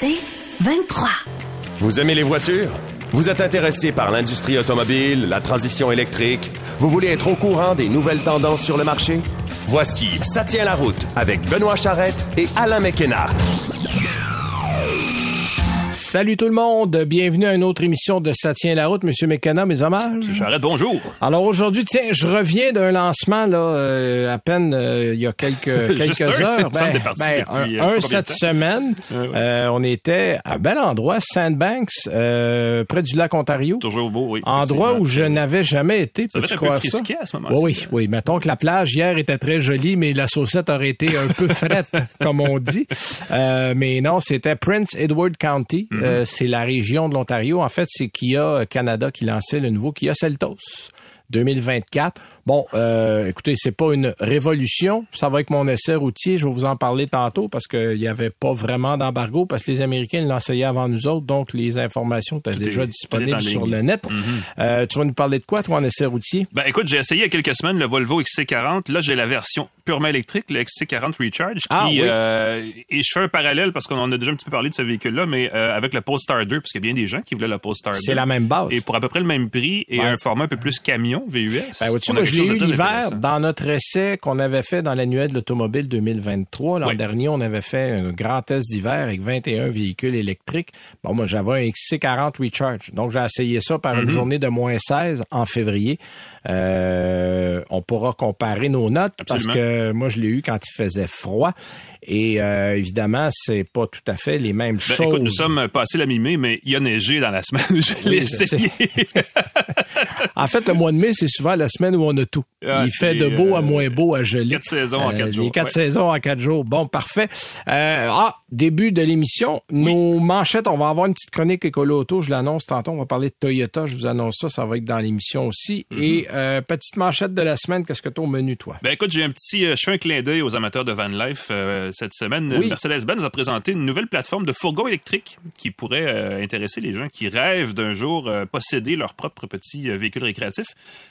C'est 23. Vous aimez les voitures? Vous êtes intéressé par l'industrie automobile, la transition électrique? Vous voulez être au courant des nouvelles tendances sur le marché? Voici Ça tient la route avec Benoît Charrette et Alain McKenna. Salut tout le monde, bienvenue à une autre émission de Ça tient la route, Monsieur Mécana, mes hommages. J'arrête, bonjour. Alors aujourd'hui, tiens, je reviens d'un lancement là, euh, à peine euh, il y a quelques quelques heures, ben, depuis, un, euh, un cette semaine, ouais. euh, on était à un bel endroit, Sandbanks, euh, près du lac Ontario. Toujours beau, oui. Endroit où je n'avais jamais été. Ça être un peu frisqué ça? à ce moment-ci. Oui, oui, oui. Mettons que la plage hier était très jolie, mais la saucette aurait été un peu frette, comme on dit. Euh, mais non, c'était Prince Edward County. Mm-hmm. Euh, c'est la région de l'Ontario. En fait, c'est Kia Canada qui lançait le nouveau Kia Seltos. 2024. Bon, euh, écoutez, c'est pas une révolution. Ça va avec mon essai routier. Je vais vous en parler tantôt parce qu'il n'y avait pas vraiment d'embargo parce que les Américains l'enseignaient avant nous autres. Donc, les informations étaient déjà disponibles sur. Mm-hmm. le net. Euh, tu vas nous parler de quoi, toi, en essai routier? Ben écoute, j'ai essayé il y a quelques semaines le Volvo XC40. Là, j'ai la version purement électrique, le XC40 Recharge. Qui, Ah, oui. euh, et je fais un parallèle parce qu'on en a déjà un petit peu parlé de ce véhicule-là, mais euh, avec le Polestar 2, parce qu'il y a bien des gens qui voulaient le Polestar 2. C'est la même base. Et pour à peu près le même prix et Ouais. un format un peu plus camion, VUS. Ben, a moi, je quelque l'ai chose eu l'hiver dans notre essai qu'on avait fait dans l'annuel de l'automobile 2023. L'an Oui. dernier, on avait fait un grand test d'hiver avec 21 véhicules électriques. Bon, moi, j'avais un XC40 Recharge. Donc, j'ai essayé ça par Mm-hmm. une journée de moins 16 en février. Euh, on pourra comparer nos notes parce que moi, je l'ai eu quand il faisait froid. Et euh, évidemment, c'est pas tout à fait les mêmes Ben, choses. écoute, nous sommes passés la mi-mai, mais il y a neigé dans la semaine. je Oui, l'ai essayé. En fait, le mois de mai, c'est souvent la semaine où on a tout. Ah, Il fait de beau à euh, moins beau à gelé. quatre saisons en quatre Les jours, quatre ouais. saisons en quatre jours. Bon, parfait. Euh, ah, début de l'émission. Nos manchettes, on va avoir une petite chronique écolo auto. Je l'annonce tantôt. On va parler de Toyota. Je vous annonce ça. Ça va être dans l'émission aussi. Mm-hmm. Et euh, petite manchette de la semaine. Qu'est-ce que tu as au menu, toi? Ben écoute, j'ai un petit, euh, je fais un clin d'œil aux amateurs de van life euh, cette semaine. Oui. Mercedes-Benz a présenté une nouvelle plateforme de fourgons électriques qui pourrait intéresser les gens qui rêvent d'un jour posséder leur propre petit véhicule récréatif.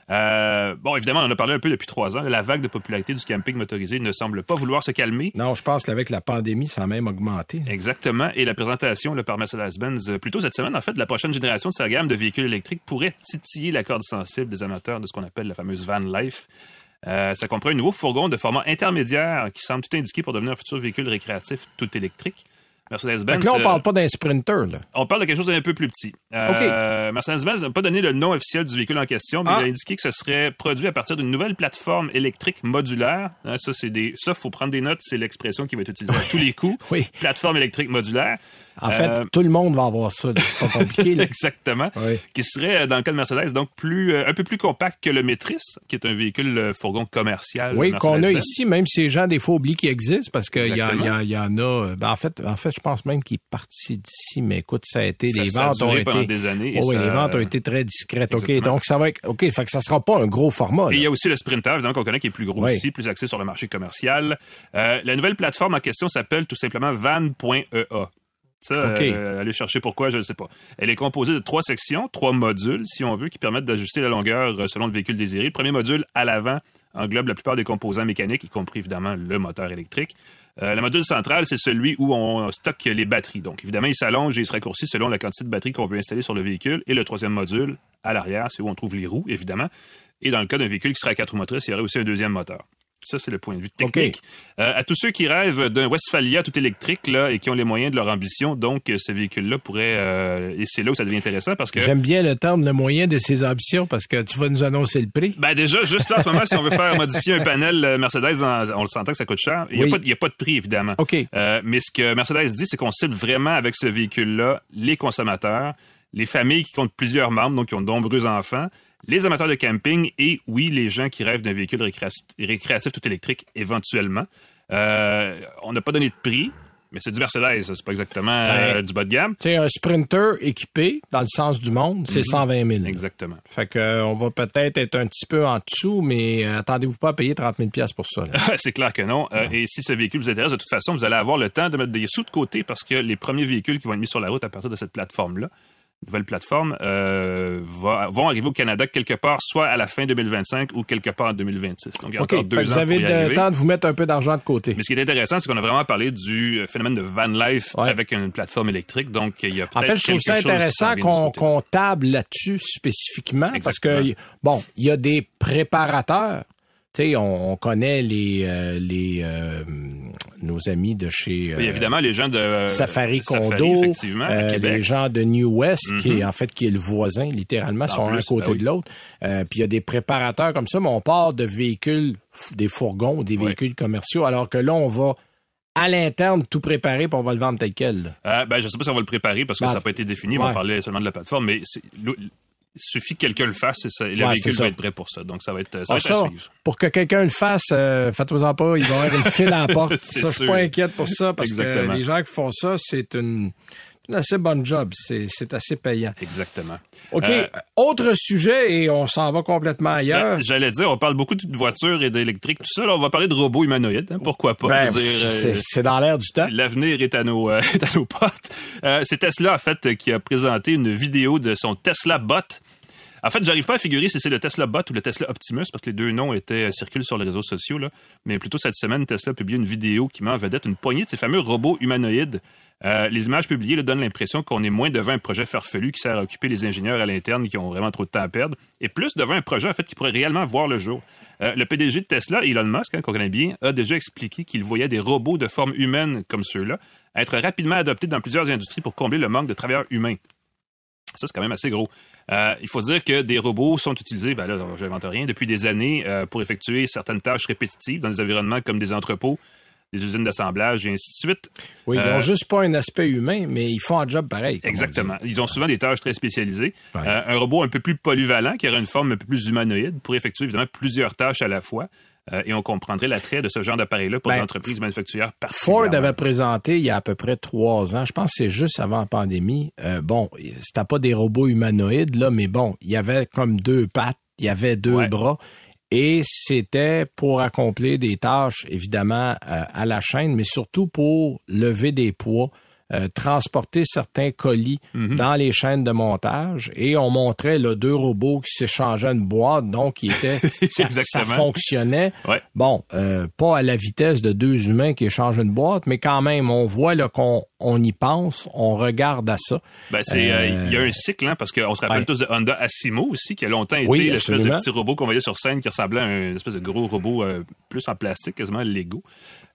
Bon, évidemment, on en a parlé un peu depuis trois ans. La vague de popularité du camping motorisé ne semble pas vouloir se calmer. Non, je pense qu'avec la pandémie, ça a même augmenté. Exactement. Et la présentation là, par Mercedes-Benz, plutôt cette semaine, en fait, de la prochaine génération de sa gamme de véhicules électriques pourrait titiller la corde sensible des amateurs de ce qu'on appelle la fameuse van life. Euh, ça comprend un nouveau fourgon de format intermédiaire qui semble tout indiqué pour devenir un futur véhicule récréatif tout électrique. Mercedes-Benz. Là, on euh, parle pas d'un sprinter, là. on parle de quelque chose d'un peu plus petit. Euh, Mercedes-Benz n'a pas donné le nom officiel du véhicule en question, mais Ah. il a indiqué que ce serait produit à partir d'une nouvelle plateforme électrique modulaire. Hein, ça, c'est des, ça, faut prendre des notes. C'est l'expression qui va être utilisée à tous les coups. Oui. Plateforme électrique modulaire. En fait, Euh, tout le monde va avoir ça. pas compliqué, là. Exactement. Oui. Qui serait, euh, dans le cas de Mercedes, donc plus, un peu plus compact que le Métris, qui est un véhicule fourgon commercial. Oui, qu'on a ici, même si les gens, des fois, oublient qu'il existe, parce qu'il y, en a... Ben, en, fait, en fait, je pense même qu'il est parti d'ici, mais écoute, ça a été... Ça- les ça a ventes ont été... des années Oh oui, ça- les ventes ont été très discrètes. OK, donc ça va être... OK, fait que ça sera pas un gros format. Il y a aussi le Sprinter, évidemment, qu'on connaît, qui est plus gros Oui. aussi, plus axé sur le marché commercial. Euh, la nouvelle plateforme en question s'appelle tout simplement van.ea. Ça, OK. euh, allez chercher pourquoi, je ne sais pas. Elle est composée de trois sections, trois modules, si on veut, qui permettent d'ajuster la longueur euh, selon le véhicule désiré. Le premier module, à l'avant, englobe la plupart des composants mécaniques, y compris évidemment le moteur électrique. Euh, le module central, c'est celui où on stocke les batteries. Donc, évidemment, il s'allonge et il se raccourcit selon la quantité de batterie qu'on veut installer sur le véhicule. Et le troisième module, à l'arrière, c'est où on trouve les roues, évidemment. Et dans le cas d'un véhicule qui serait à quatre motrices, il y aurait aussi un deuxième moteur. Ça, c'est le point de vue technique. Euh, à tous ceux qui rêvent d'un Westphalia tout électrique là, et qui ont les moyens de leur ambition, donc euh, ce véhicule-là pourrait... euh, et c'est là où ça devient intéressant parce que... J'aime bien le terme, le moyen de ses ambitions, parce que tu vas nous annoncer le prix. Ben déjà, juste là, en ce moment, si on veut faire modifier un panel Mercedes, on, le sentait que ça coûte cher. Il n'y a, Oui. pas de- il y a pas de prix, évidemment. OK. Euh, mais ce que Mercedes dit, c'est qu'on cible vraiment avec ce véhicule-là les consommateurs, les familles qui comptent plusieurs membres, donc qui ont de nombreux enfants, les amateurs de camping et, oui, les gens qui rêvent d'un véhicule récréatif, récréatif tout électrique éventuellement. Euh, on n'a pas donné de prix, mais c'est du Mercedes, c'est pas exactement euh, Ouais. du bas de gamme. Tu sais, un sprinter équipé, dans le sens du monde, c'est 120 000. Exactement. Fait que, euh, on va peut-être être un petit peu en dessous, mais euh, attendez-vous pas à payer 30 000 pour ça. là. c'est clair que non. Euh, et si ce véhicule vous intéresse, de toute façon, vous allez avoir le temps de mettre des sous de côté parce que les premiers véhicules qui vont être mis sur la route à partir de cette plateforme-là, nouvelle plateforme, euh, va, vont arriver au Canada quelque part, soit à la fin 2025 ou quelque part en 2026. Donc, il y a OK. encore deux ans vous avez pour y le temps de vous mettre un peu d'argent de côté. Mais ce qui est intéressant, c'est qu'on a vraiment parlé du euh, phénomène de van life Ouais. avec une plateforme électrique. Donc, il y a En fait, je trouve ça intéressant qu'on table là-dessus spécifiquement parce que, bon, il y a des préparateurs. Tu sais, on, on connaît les, euh, les euh, nos amis de chez euh, évidemment, les gens de Safari Condo, effectivement, à Québec. Mhm. les gens de New West, qui est en fait qui est le voisin, littéralement, sont plus, un à côté ben oui. de l'autre. Puis il y a des préparateurs comme ça, mais on part de véhicules, des fourgons, des véhicules commerciaux, alors que là, on va à l'interne tout préparer, puis on va le vendre tel quel. Euh, ben, je sais pas si on va le préparer parce que Ben, ça n'a pas été défini. ouais. On parlait seulement de la plateforme, mais il suffit que quelqu'un le fasse et, ça, et le Ouais, véhicule va être prêt pour ça. Donc, ça va être, ça Ah, va être ça, à suivre. pour que quelqu'un le fasse, euh, faites-vous-en pas, il va y avoir une file à la porte. Ça, je suis pas inquiète pour ça, parce Exactement. que les gens qui font ça, c'est une, une assez bonne job. C'est assez payant. Exactement. OK, Euh, autre sujet, et on s'en va complètement ailleurs. Ben, J'allais dire, on parle beaucoup de voitures et d'électrique, tout ça. Là, on va parler de robots humanoïdes. hein, pourquoi pas? Ben, c'est euh, c'est dans l'air du temps. L'avenir est à nos, euh, est à nos portes. Euh, c'est Tesla, en fait, qui a présenté une vidéo de son Tesla Bot. En fait, j'arrive pas à figurer si c'est le Tesla Bot ou le Tesla Optimus, parce que les deux noms étaient euh, circulent sur les réseaux sociaux. Mais plutôt cette semaine, Tesla a publié une vidéo qui met en vedette une poignée de ces fameux robots humanoïdes. Euh, les images publiées donnent l'impression qu'on est moins devant un projet farfelu qui sert à occuper les ingénieurs à l'interne qui ont vraiment trop de temps à perdre, et plus devant un projet en qui pourrait réellement voir le jour. Euh, le PDG de Tesla, Elon Musk, hein, qu'on connaît bien, a déjà expliqué qu'il voyait des robots de forme humaine comme ceux-là être rapidement adoptés dans plusieurs industries pour combler le manque de travailleurs humains. Ça, c'est quand même assez gros. Euh, il faut dire que des robots sont utilisés, ben là, j'invente rien, depuis des années euh, pour effectuer certaines tâches répétitives dans des environnements comme des entrepôts, des usines d'assemblage et ainsi de suite. Oui, ils Euh, n'ont juste pas un aspect humain, mais ils font un job pareil. on Exactement. Ils ont souvent des tâches très spécialisées. Ouais. Euh, un robot un peu plus polyvalent, qui aurait une forme un peu plus humanoïde, pour effectuer évidemment plusieurs tâches à la fois. Euh, et on comprendrait l'attrait de ce genre d'appareil-là pour Ben, les entreprises manufacturières Ford avait présenté il y a à peu près trois ans, je pense que c'est juste avant la pandémie. Euh, bon, c'était pas des robots humanoïdes, là, mais bon, il y avait comme deux pattes, il y avait deux Ouais. bras. Et c'était pour accomplir des tâches, évidemment, euh, à la chaîne, mais surtout pour lever des poids, euh, transporter certains colis Mhm. dans les chaînes de montage. Et on montrait là, deux robots qui s'échangeaient une boîte, donc qui était, ça, ça fonctionnait. Ouais. Bon, euh, pas à la vitesse de deux humains qui échangent une boîte, mais quand même, on voit qu'on on y pense, on regarde à ça. Ben, c'est, euh, Euh, il y a un cycle, hein, parce qu'on se rappelle ouais. tous de Honda Asimo aussi, qui a longtemps été Oui, l'espèce de petit robot qu'on voyait sur scène qui ressemblait à un espèce de gros robot euh, plus en plastique, quasiment Lego.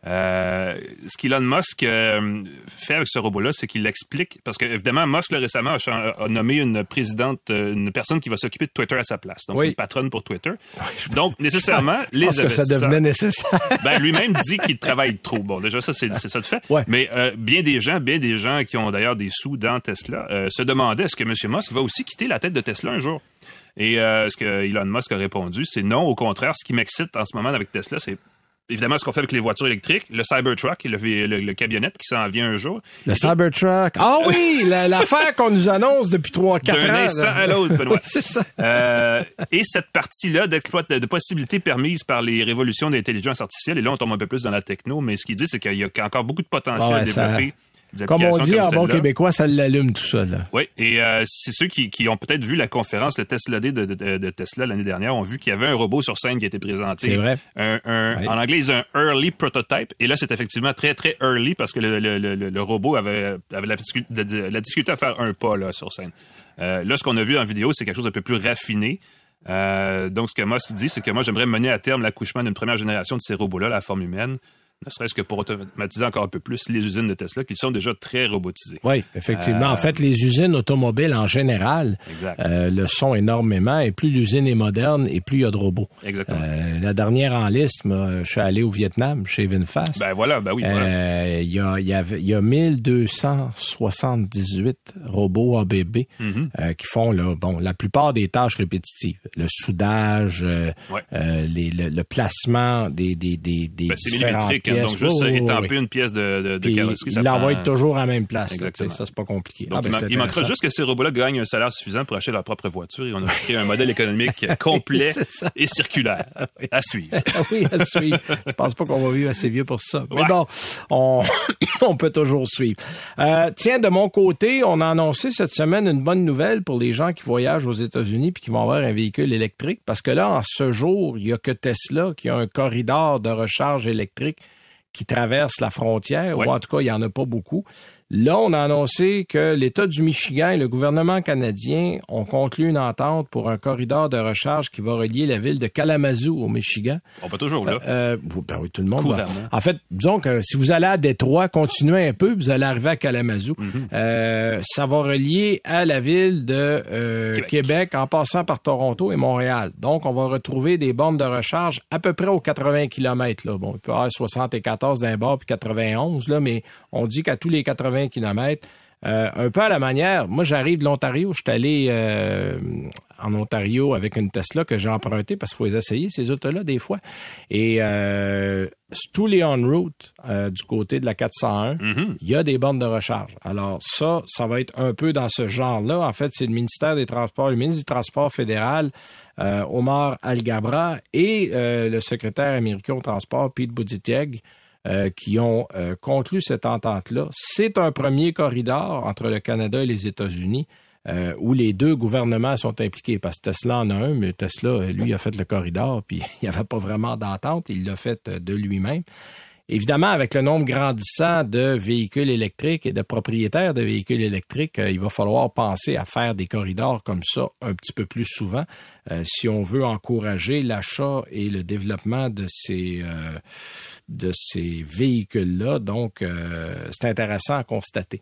Euh, ce qu'Elon Musk euh, fait avec ce robot-là, c'est qu'il l'explique, parce que évidemment, Musk là, récemment a, nommé une présidente, euh, une personne qui va s'occuper de Twitter à sa place, donc Oui. une patronne pour Twitter. Donc nécessairement, les Parce que ça devenait nécessaire. ben, lui-même dit qu'il travaille trop. Bon, déjà, ça, c'est ça le fait. Ouais. Mais euh, bien des gens, bien des gens qui ont d'ailleurs des sous dans Tesla, se demandaient est-ce que M. Musk va aussi quitter la tête de Tesla un jour? Et euh, ce que Elon Musk a répondu, c'est non. Au contraire, ce qui m'excite en ce moment avec Tesla, c'est évidemment ce qu'on fait avec les voitures électriques, le Cybertruck, le, le, le camionnette qui s'en vient un jour. Le Cybertruck. Ah oui, la- l'affaire qu'on nous annonce depuis 3-4 ans. D'un instant là. à l'autre, Benoît. C'est ça. Euh, et cette partie-là de possibilités permises par les révolutions d'intelligence artificielle, et là on tombe un peu plus dans la techno, mais ce qu'il dit, c'est qu'il y a encore beaucoup de potentiel Ah ouais, à ça- Comme on dit en bon québécois, ça l'allume tout ça. Là. Oui, et euh, c'est ceux qui, qui ont peut-être vu la conférence, le Tesla Day de, de- de Tesla l'année dernière, ont vu qu'il y avait un robot sur scène qui a été présenté. C'est vrai. Un, un- Oui. En anglais, ils un early prototype. Et là, c'est effectivement très, très early parce que le, le- le- le- robot avait, avait la difficulté à faire un pas là, sur scène. Euh, là, ce qu'on a vu en vidéo, c'est quelque chose d'un peu plus raffiné. Euh, donc, ce que Musk dit, c'est que moi, j'aimerais mener à terme l'accouchement d'une première génération de ces robots-là, la forme humaine, ne serait-ce que pour automatiser encore un peu plus les usines de Tesla qui sont déjà très robotisées. Oui, effectivement. En fait, les usines automobiles en général euh, le sont énormément. Et plus l'usine est moderne, et plus il y a de robots. Exactement. Euh, la dernière en liste, moi, je suis allé au Vietnam, chez Vinfast. Ben voilà, ben oui, voilà. Euh, Il y, a, y, il y a 1278 robots ABB qui font là, bon, la plupart des tâches répétitives. Le soudage, Ouais. les- le, le placement des, des, des, des Ben, différentes Donc, juste étamper une pièce de, de, carrosserie, ça Il l'envoie toujours à la même place. Exactement. ça, c'est pas compliqué. Donc, ah, ben, il, manquera juste que ces robots-là gagnent un salaire suffisant pour acheter leur propre voiture et on a créé un modèle économique complet et circulaire. À suivre. oui, à suivre. Je pense pas qu'on va vivre assez vieux pour ça. Mais bon, on, on peut toujours suivre. Euh, tiens, de mon côté, on a annoncé cette semaine une bonne nouvelle pour les gens qui voyagent aux États-Unis puis qui vont avoir un véhicule électrique parce que là, en ce jour, il y a que Tesla qui a un corridor de recharge électrique qui traverse la frontière, ou en tout cas, il n'y en a pas beaucoup. Là, on a annoncé que l'État du Michigan et le gouvernement canadien ont conclu une entente pour un corridor de recharge qui va relier la ville de Kalamazoo au Michigan. On va toujours là. Euh, ben oui, tout le monde va. En fait, disons que si vous allez à Détroit, continuez un peu, vous allez arriver à Kalamazoo. Mhm. euh, ça va relier à la ville de euh, Québec. en passant par Toronto et Montréal. Donc, on va retrouver des bornes de recharge à peu près aux 80 km. Là. Bon, il peut y avoir 74 d'un bord puis 91, là, mais on dit qu'à tous les 80 kilomètres. Euh, un peu à la manière, moi j'arrive de l'Ontario, je suis allé euh, en Ontario avec une Tesla que j'ai empruntée parce qu'il faut les essayer, ces autos-là, des fois. Et euh, tous les on-route du côté de la 401, mm-hmm. il y a des bornes de recharge. Alors ça, ça va être un peu dans ce genre-là. En fait, c'est le ministère des Transports, le ministre du Transport fédéral, Omar Al-Gabra, et le secrétaire américain au transport, Pete Buttigieg, euh, qui ont euh, conclu cette entente-là. C'est un premier corridor entre le Canada et les États-Unis euh, où les deux gouvernements sont impliqués, parce que Tesla en a un, mais Tesla, lui, a fait le corridor, puis il n'y avait pas vraiment d'entente, il l'a fait de lui-même. Évidemment, avec le nombre grandissant de véhicules électriques et de propriétaires de véhicules électriques, il va falloir penser à faire des corridors comme ça un petit peu plus souvent si on veut encourager l'achat et le développement de ces de ces véhicules-là. Donc, euh, c'est intéressant à constater.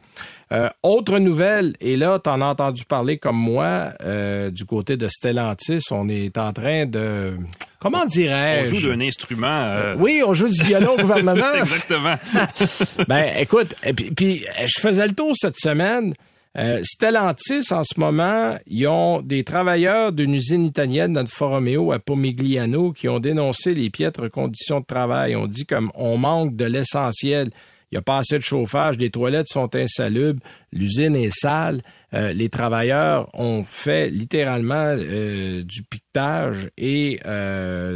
Euh, autre nouvelle, et là, tu en as entendu parler comme moi, euh, du côté de Stellantis, on est en train de... Comment dirais-je? On joue d'un instrument. Oui, on joue du violon au gouvernement. Exactement. ben, écoute, puis, je faisais le tour cette semaine. Euh, Stellantis, en ce moment, ils ont des travailleurs d'une usine italienne d'Alfa Romeo à Pomigliano qui ont dénoncé les piètres conditions de travail. On dit comme on manque de l'essentiel. Il n'y a pas assez de chauffage, les toilettes sont insalubres, l'usine est sale. Euh, les travailleurs ont fait littéralement euh, du piquetage et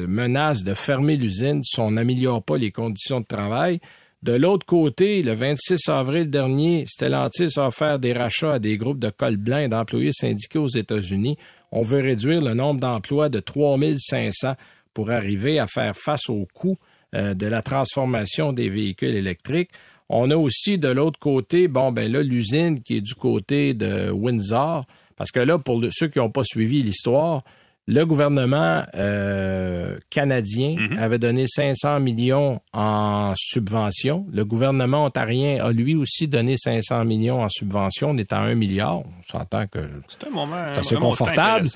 menacent de fermer l'usine si on n'améliore pas les conditions de travail. De l'autre côté, le 26 avril dernier, Stellantis a offert des rachats à des groupes de col blanc d'employés syndiqués aux États-Unis. On veut réduire le nombre d'emplois de 3500 pour arriver à faire face au coût euh, de la transformation des véhicules électriques. On a aussi de l'autre côté, bon, ben là, l'usine qui est du côté de Windsor, parce que là, pour ceux qui n'ont pas suivi l'histoire, le gouvernement euh, canadien mhm. avait donné 500 millions en subvention. Le gouvernement ontarien a lui aussi donné 500 millions en subvention. On est à 1 milliard. On s'entend que c'est un moment assez confortable.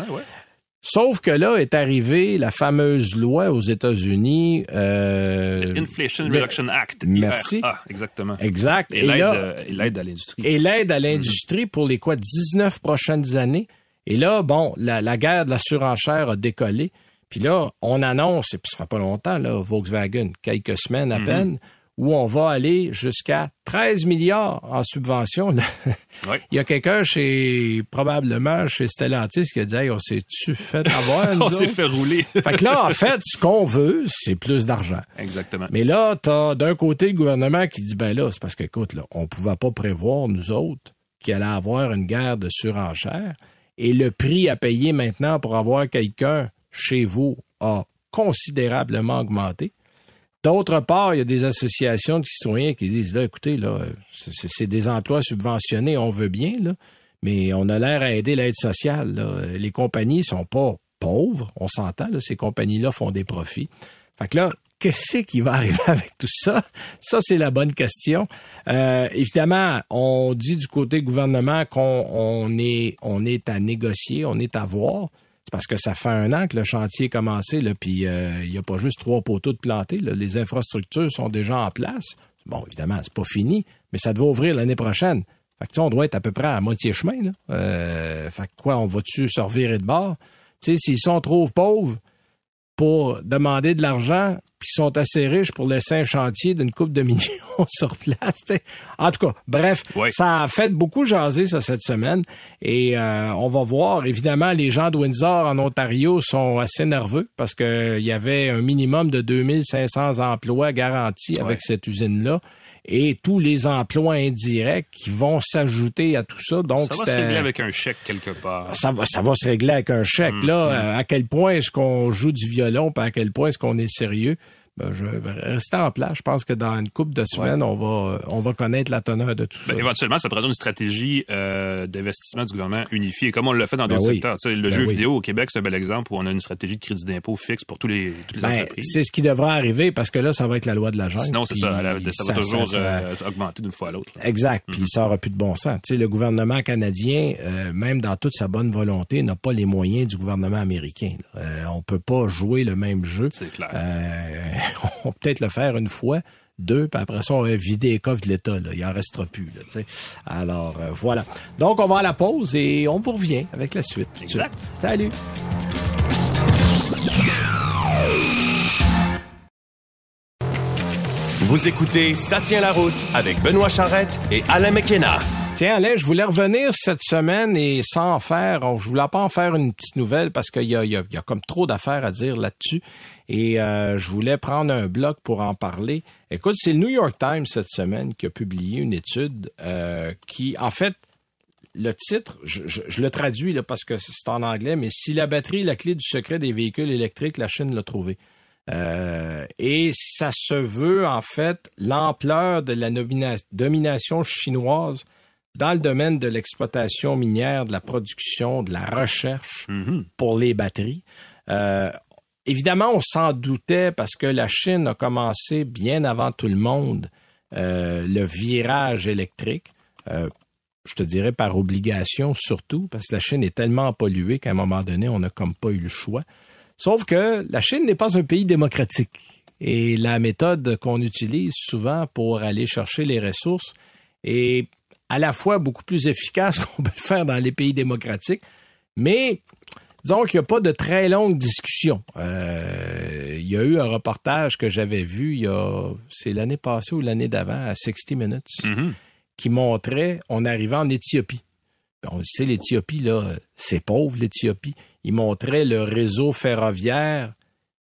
Sauf que là est arrivée la fameuse loi aux États-Unis. Euh, Inflation Reduction Act. Merci. Ah, exactement. Exact. Et, l'aide à l'industrie. Et l'aide à l'industrie pour les quoi 19 prochaines années. Et là, bon, la, guerre de la surenchère a décollé. Puis là, on annonce, et puis ça fait pas longtemps, là, Volkswagen, quelques semaines à mhm. peine, où on va aller jusqu'à 13 milliards en subvention. Il y a quelqu'un chez, probablement chez Stellantis qui a dit, hey, on s'est-tu fait avoir? on s'est fait rouler. fait que là, en fait, ce qu'on veut, c'est plus d'argent. Exactement. Mais là, t'as d'un côté le gouvernement qui dit, ben là, c'est parce qu'écoute, là, on pouvait pas prévoir, nous autres, qu'il allait avoir une guerre de surenchère et le prix à payer maintenant pour avoir quelqu'un chez vous a considérablement augmenté. D'autre part, il y a des associations de citoyens qui disent là, écoutez, là, c'est des emplois subventionnés, on veut bien, là, mais on a l'air à aider l'aide sociale. Les compagnies sont pas pauvres, on s'entend, ces compagnies-là font des profits. Fait que là, qu'est-ce qui va arriver avec tout ça? Ça, c'est la bonne question. Euh, évidemment, on dit du côté gouvernement qu'on est, on est à négocier, on est à voir. C'est parce que ça fait un an que le chantier est commencé, là, puis euh, il n'y a pas juste trois poteaux de plantés. Les infrastructures sont déjà en place. Bon, évidemment, c'est pas fini, mais ça doit ouvrir l'année prochaine. Fait que, on doit être à peu près à moitié chemin. Là. Euh, fait que quoi, on va-tu se revirer de bord? S'ils sont trop pauvres, pour demander de l'argent, puis sont assez riches pour laisser un chantier d'une coupe de millions sur place. En tout cas, bref, ça a fait beaucoup jaser ça cette semaine. Et euh, on va voir. Évidemment, les gens de Windsor en Ontario sont assez nerveux parce qu'il y avait un minimum de 2500 emplois garantis avec cette usine-là et tous les emplois indirects qui vont s'ajouter à tout ça. Donc, ça va se régler avec un chèque quelque part. Ça va, ça va se régler avec un chèque. Mm, là, mm. à quel point est-ce qu'on joue du violon, puis à quel point est-ce qu'on est sérieux? Ben, je rester en place. Je pense que dans une couple de semaines, on va on va connaître la teneur de tout ben, ça. éventuellement, ça prendra une stratégie euh, d'investissement du gouvernement unifiée, comme on l'a fait dans ben d'autres secteurs. le jeu vidéo au Québec, c'est un bel exemple où on a une stratégie de crédit d'impôt fixe pour tous les, toutes les entreprises. C'est ce qui devrait arriver parce que là, ça va être la loi de la jungle. Sinon, c'est ça. Ça, va toujours euh, augmenter d'une fois à l'autre. Exact. Puis mm-hmm. ça n'aura plus de bon sens. le gouvernement canadien, euh, même dans toute sa bonne volonté, n'a pas les moyens du gouvernement américain. on peut pas jouer le même jeu. C'est clair. on peut-être faire une fois, deux, puis après ça, on va vider les coffres de l'État. Il en restera plus. Là, Alors, euh, voilà. Donc, on va à la pause et on vous revient avec la suite. Exact. Salut. Vous écoutez Ça tient la route avec Benoît Charrette et Alain McKenna. Tiens, Alain, je voulais revenir cette semaine et sans faire, je voulais pas en faire une petite nouvelle parce qu'il y a, y a comme trop d'affaires à dire là-dessus et euh, je voulais prendre un bloc pour en parler. Écoute, c'est le New York Times cette semaine qui a publié une étude euh, qui, en fait, le titre, je, le traduis là, parce que c'est en anglais, mais si la batterie est la clé du secret des véhicules électriques, la Chine l'a trouvé. Euh, et ça se veut, en fait, l'ampleur de la domination chinoise dans le domaine de l'exploitation minière, de la production, de la recherche mm-hmm. pour les batteries. Euh, Évidemment, on s'en doutait parce que la Chine a commencé bien avant tout le monde euh, le virage électrique. Euh, je te dirais par obligation surtout, parce que la Chine est tellement polluée qu'à un moment donné, on n'a comme pas eu le choix. Sauf que la Chine n'est pas un pays démocratique. Et la méthode qu'on utilise souvent pour aller chercher les ressources est à la fois beaucoup plus efficace qu'on peut le faire dans les pays démocratiques, mais Disons qu'il n'y a pas de très longue discussion. Euh, il y a eu un reportage que j'avais vu il y a, c'est l'année passée ou l'année d'avant, à 60 Minutes, mm-hmm. qui montrait, on arrivait en Éthiopie. On sait, l'Éthiopie, là, c'est pauvre, l'Éthiopie. Il montrait le réseau ferroviaire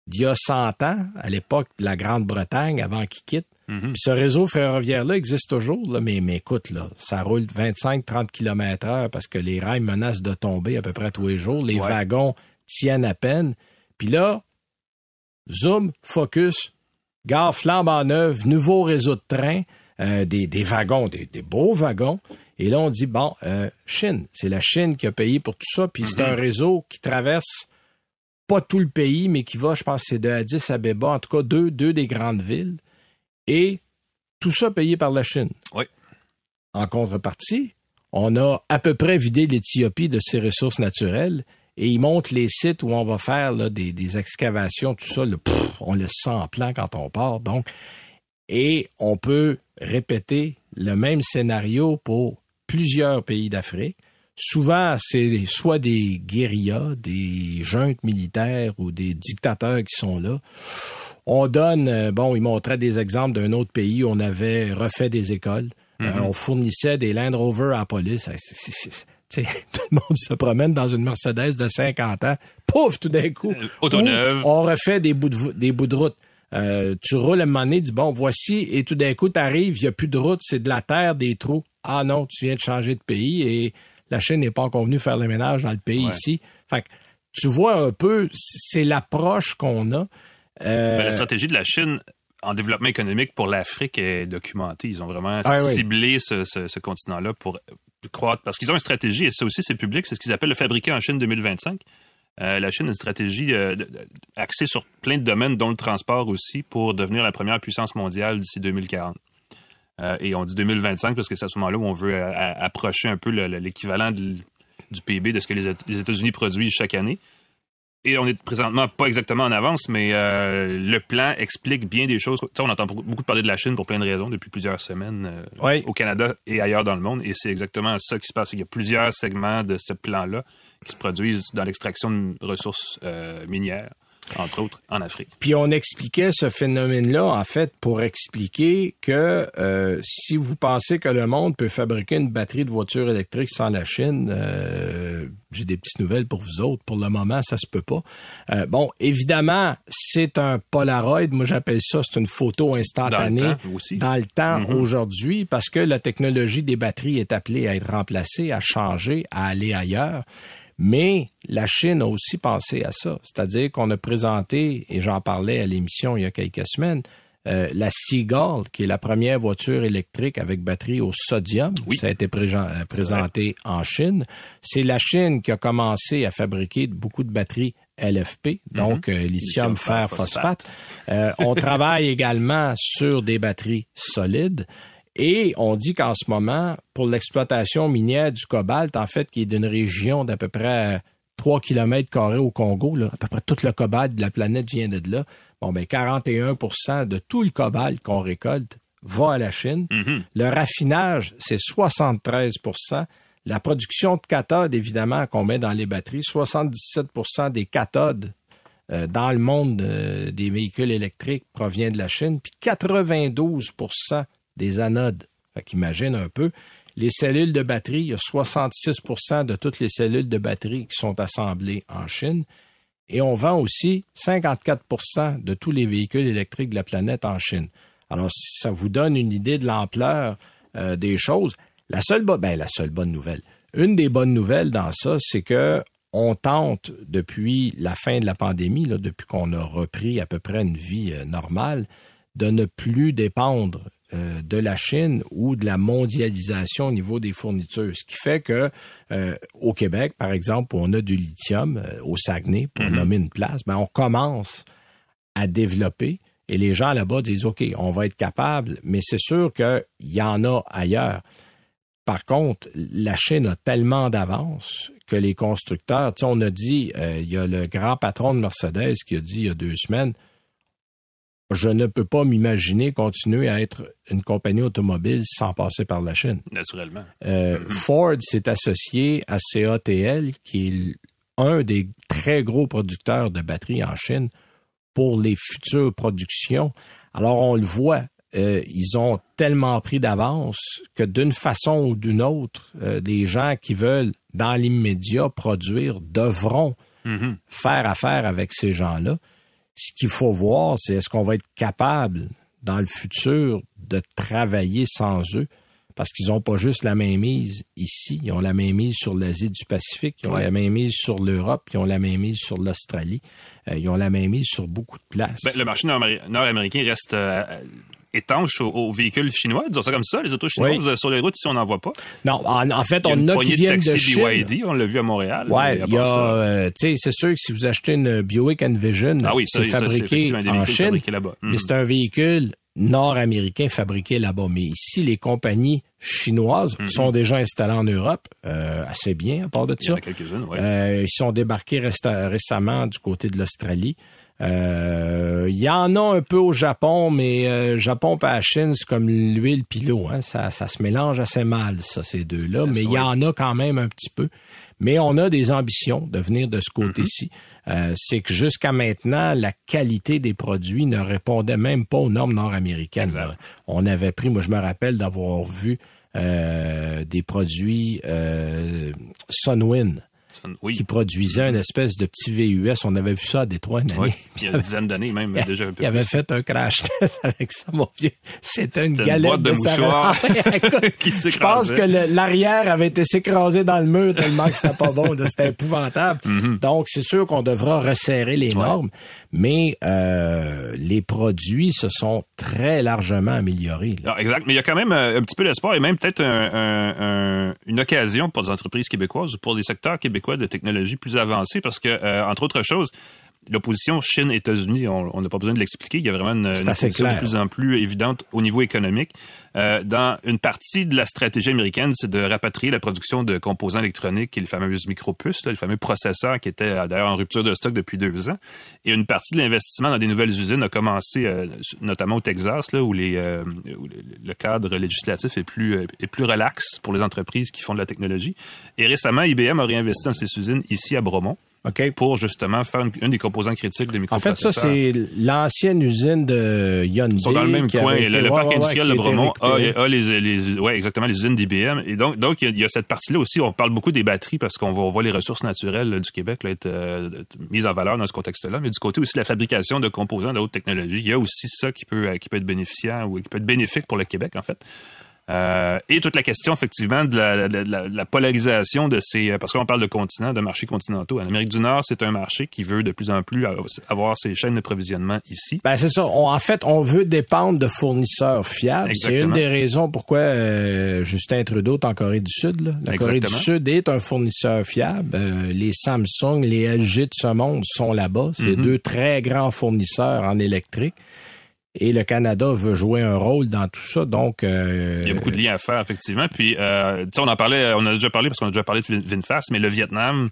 d'il y a 100 ans, à l'époque de la Grande-Bretagne, avant qu'il quitte. Mhm. Ce réseau ferroviaire-là existe toujours, là, mais, mais écoute, là, ça roule 25-30 km heure parce que les rails menacent de tomber à peu près tous les jours. Les wagons tiennent à peine. Puis là, zoom, focus, gare en neuve, nouveau réseau de train, euh, des, wagons, des, beaux wagons. Et là, on dit, bon, euh, Chine, c'est la Chine qui a payé pour tout ça, puis c'est un mhm. réseau qui traverse pas tout le pays, mais qui va, je pense, c'est de Addis Abeba, en tout cas deux, deux des grandes villes et tout ça payé par la Chine. Oui. En contrepartie, on a à peu près vidé l'Éthiopie de ses ressources naturelles et ils montrent les sites où on va faire des, excavations, tout ça. on le sent en plan quand on part. Donc, et on peut répéter le même scénario pour plusieurs pays d'Afrique. Souvent, c'est soit des guérillas, des juntes militaires ou des dictateurs qui sont là. On donne, euh, bon, il montrait des exemples d'un autre pays où on avait refait des écoles. Euh, mm-hmm. on fournissait des Land Rover à la police. tout le monde se promène dans une Mercedes de 50 ans. Pouf, tout d'un coup. Euh, on refait des bouts de, des bouts de route. tu roules à un moment donné, dis bon, voici, et tout d'un coup, tu arrives, il n'y a plus de route, c'est de la terre, des trous. Ah non, tu viens de changer de pays et la Chine n'est pas encore venue faire le ménage dans le pays ici. Fait que tu vois un peu, c'est l'approche qu'on a. Euh, la stratégie de la Chine en développement économique pour l'Afrique est documentée. Ils ont vraiment ah ciblé ce, continent-là pour croître. Parce qu'ils ont une stratégie, et ça aussi c'est public, c'est ce qu'ils appellent le fabriquer en Chine 2025. Euh, la Chine a une stratégie euh, axée sur plein de domaines, dont le transport aussi, pour devenir la première puissance mondiale d'ici 2040. Euh, et on dit 2025 parce que c'est à ce moment-là où on veut euh, approcher un peu l'équivalent du PIB de ce que les, États-Unis produisent chaque année. Et on est présentement pas exactement en avance, mais euh, le plan explique bien des choses. on entend beaucoup parler de la Chine pour plein de raisons depuis plusieurs semaines au Canada et ailleurs dans le monde. Et c'est exactement ça qui se passe. Il y a plusieurs segments de ce plan-là qui se produisent dans l'extraction de ressources minières entre autres en Afrique. Puis on expliquait ce phénomène-là, en fait, pour expliquer que euh, si vous pensez que le monde peut fabriquer une batterie de voiture électrique sans la Chine, euh, j'ai des petites nouvelles pour vous autres. Pour le moment, ça se peut pas. Euh, bon, évidemment, c'est un Polaroid. Moi, j'appelle ça, c'est une photo instantanée Dans le temps aussi. dans le temps Mhm. aujourd'hui parce que la technologie des batteries est appelée à être remplacée, à changer, à aller ailleurs. Mais la Chine a aussi pensé à ça. C'est-à-dire qu'on a présenté, et j'en parlais à l'émission il y a quelques semaines, euh, la Seagull, qui est la première voiture électrique avec batterie au sodium. Oui. Ça a été euh, présenté en Chine. C'est la Chine qui a commencé à fabriquer beaucoup de batteries LFP, donc euh, lithium, Lithium, fer, fer, phosphate. Euh, on travaille également sur des batteries solides. Et on dit qu'en ce moment, pour l'exploitation minière du cobalt, en fait, qui est d'une région d'à peu près 3 km carrés au Congo, là, à peu près tout le cobalt de la planète vient de là. Bon, ben 41% de tout le cobalt qu'on récolte va à la Chine. Le raffinage, c'est 73% La production de cathodes, évidemment, qu'on met dans les batteries, 77% des cathodes euh, dans le monde euh, des véhicules électriques provient de la Chine, puis 92 des anodes. Fait qu'imagine un peu. Les cellules de batterie, il y a 66% de toutes les cellules de batterie qui sont assemblées en Chine. Et on vend aussi 54% de tous les véhicules électriques de la planète en Chine. Alors, ça vous donne une idée de l'ampleur euh, des choses. La seule, ben, la seule bonne nouvelle. Une des bonnes nouvelles dans ça, c'est que on tente depuis la fin de la pandémie, depuis qu'on a repris à peu près une vie euh, normale, de ne plus dépendre euh, de la Chine ou de la mondialisation au niveau des fournitures. Ce qui fait que euh, au Québec, par exemple, où on a du lithium, euh, au Saguenay, pour nommer une place, ben, on commence à développer et les gens là-bas disent OK, on va être capable, mais c'est sûr qu'il y en a ailleurs. Par contre, la Chine a tellement d'avance que les constructeurs, tu sais, on a dit, il y a le grand patron de Mercedes qui a dit il y a deux semaines, je ne peux pas m'imaginer continuer à être une compagnie automobile sans passer par la Chine. Naturellement. Euh, Ford s'est associé à CATL, qui est un des très gros producteurs de batteries en Chine, pour les futures productions. Alors, on le voit, euh, ils ont tellement pris d'avance que d'une façon ou d'une autre, euh, les gens qui veulent, dans l'immédiat, produire devront Mhm. faire affaire avec ces gens-là. Ce qu'il faut voir, c'est est-ce qu'on va être capable, dans le futur, de travailler sans eux? Parce qu'ils n'ont pas juste la mainmise ici, ils ont la mainmise sur l'Asie du Pacifique, ils ont Ouais. la mainmise sur l'Europe, ils ont la mainmise sur l'Australie, euh, ils ont la mainmise sur beaucoup de places. Ben, le marché nord- nord-américain reste euh, étanche aux, aux véhicules chinois, disons ça comme ça. Les autos chinoises sur les routes, si on n'en voit pas. non, en, en fait, Il y a on une en a qui de viennent de Chine. BYD, on l'a vu à Montréal. Ouais, il y a, euh, tu sais, c'est sûr que si vous achetez une Buick Envision, Ah oui, c'est fabriqué en Chine, là-bas. mais Mhm. c'est un véhicule nord-américain fabriqué là-bas. Mais ici, les compagnies chinoises sont déjà installées en Europe, euh, assez bien à part de Il y ça. en a quelques-unes, oui. Euh, ils sont débarqués récemment du côté de l'Australie. Euh, Il y en a un peu au Japon, mais euh, Japon et la Chine, c'est comme l'huile puis l'eau. Hein? Ça, ça se mélange assez mal, ça, ces deux-là. Mais il y en a quand même un petit peu. Mais on a des ambitions de venir de ce côté-ci. Euh, c'est que jusqu'à maintenant, la qualité des produits ne répondait même pas aux normes nord-américaines. On avait pris, moi je me rappelle d'avoir vu euh, des produits euh, Sunwind Ça, oui. qui produisait une espèce de petit VUS. On avait vu ça à Détroit une année. Oui. Puis il y a une dizaine d'années, même, déjà un peu Il avait fait un crash test avec ça, mon vieux. C'était une galette boîte de savon. mouchoirs qui Je pense s'écrasait. que l'arrière avait été s'écraser dans le mur tellement que c'était pas bon. C'était épouvantable. Mm-hmm. Donc, c'est sûr qu'on devra resserrer les normes, mais euh, les produits se sont très largement améliorés. exact. Mais il y a quand même euh, un petit peu d'espoir et même peut-être un- un- un- une occasion pour les entreprises québécoises ou pour les secteurs québécois de technologie plus avancés parce que, euh, entre autres choses, l'opposition Chine-États-Unis, on n'a pas besoin de l'expliquer. Il y a vraiment une, une de plus en plus évidente au niveau économique. Euh, dans une partie de la stratégie américaine, c'est de rapatrier la production de composants électroniques et les fameuses micropuces, là, les fameux processeurs qui étaient euh, d'ailleurs en rupture de stock depuis deux ans. Et une partie de l'investissement dans des nouvelles usines a commencé, euh, notamment au Texas, là, où, les, euh, où le, cadre législatif est plus, est plus relax pour les entreprises qui font de la technologie. Et récemment, IBM a réinvesti dans ces usines ici à Bromont. OK? pour justement faire une, un des composants critiques des En fait, microprocesseurs. ça, c'est l'ancienne usine de Hyundai. Ils sont dans le même coin. Le, parc ouais, industriel de Bromont a, les, les, ouais, exactement, les usines d'IBM. Et donc, donc il y, a, cette partie-là aussi. On parle beaucoup des batteries parce qu'on voit, les ressources naturelles du Québec là, être euh, être mises en valeur dans ce contexte-là. Mais du côté aussi de la fabrication de composants de haute technologie, il y a aussi ça qui peut, euh, qui peut être bénéficiant ou qui peut être bénéfique pour le Québec, en fait. Euh, et toute la question, effectivement, de la, de la- de la polarisation de ces... euh, Parce qu'on parle de continents, de marchés continentaux. En Amérique du Nord, c'est un marché qui veut de plus en plus avoir ses chaînes d'approvisionnement ici. Ben c'est ça. On- en fait, on veut dépendre de fournisseurs fiables. C'est une des raisons pourquoi euh, Justin Trudeau est en Corée du Sud. là. La Corée du. Sud est un fournisseur fiable. Euh, les Samsung, les LG de ce monde sont là-bas. C'est Mhm. deux très grands fournisseurs en électrique. Et le Canada veut jouer un rôle dans tout ça. Donc, euh, Il y a beaucoup de liens à faire, effectivement. Puis, euh, tu sais, on en parlait, on a déjà parlé parce qu'on a déjà parlé de Vin- VinFast, mais le Vietnam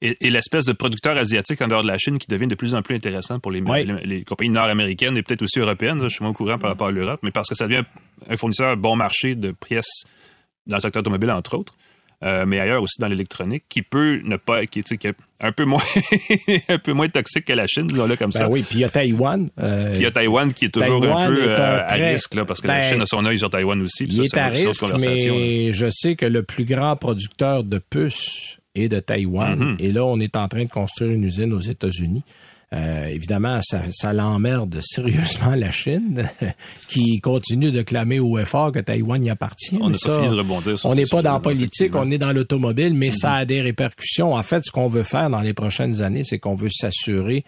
est, est l'espèce de producteur asiatique en dehors de la Chine qui devient de plus en plus intéressant pour les, les, les compagnies nord-américaines et peut-être aussi européennes. Je suis moins au courant par rapport à l'Europe, mais parce que ça devient un fournisseur bon marché de pièces dans le secteur automobile, entre autres. Euh, mais ailleurs aussi dans l'électronique, qui peut ne pas, qui, tu sais, qui est un peu moins, un peu moins toxique que la Chine, disons-le comme ben ça. oui, puis il y a Taïwan. euh, Puis il y a Taïwan qui est toujours un peu un euh, à risque, là, parce que ben, la Chine a son œil sur Taïwan aussi. Il ça, est à risque, là. mais je sais que le plus grand producteur de puces est de Taïwan. Mhm. Et là, on est en train de construire une usine aux États-Unis. Euh, évidemment, ça, ça l'emmerde sérieusement la Chine, qui continue de clamer au effort que Taïwan y appartient. On n'a pas fini de rebondir sur on n'est pas dans la politique. Mhm. on est dans l'automobile, mais ça a des répercussions. En fait, ce qu'on veut faire dans les prochaines années, c'est qu'on veut s'assurer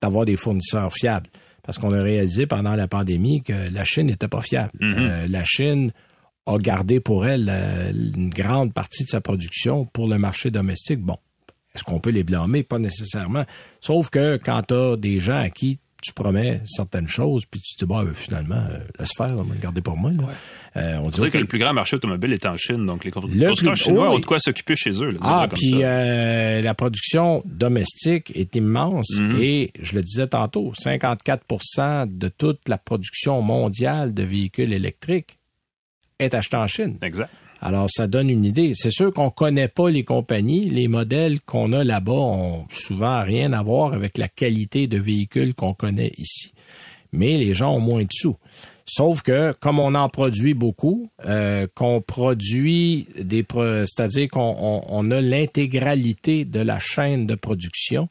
d'avoir des fournisseurs fiables. Parce qu'on a réalisé pendant la pandémie que la Chine n'était pas fiable. Mhm. Euh, la Chine a gardé pour elle euh, une grande partie de sa production pour le marché domestique. Bon, est-ce qu'on peut les blâmer? Pas nécessairement. Sauf que quand tu as des gens à qui tu promets certaines choses, puis tu te dis, bon, ben, finalement, euh, laisse faire, on va le garder pour moi. là. Euh, on OK, que le plus grand marché automobile est en Chine, donc les Le constructeurs plus- chinois oui. ont de quoi s'occuper chez eux. Là, Ah, puis euh, la production domestique est immense Mhm. et, je le disais tantôt, 54% de toute la production mondiale de véhicules électriques est achetée en Chine. Exact. Alors, ça donne une idée. C'est sûr qu'on connaît pas les compagnies. Les modèles qu'on a là-bas ont souvent rien à voir avec la qualité de véhicules qu'on connaît ici. Mais les gens ont moins de sous. Sauf que, comme on en produit beaucoup, euh, qu'on produit des, pro- c'est-à-dire qu'on on- on a l'intégralité de la chaîne de production,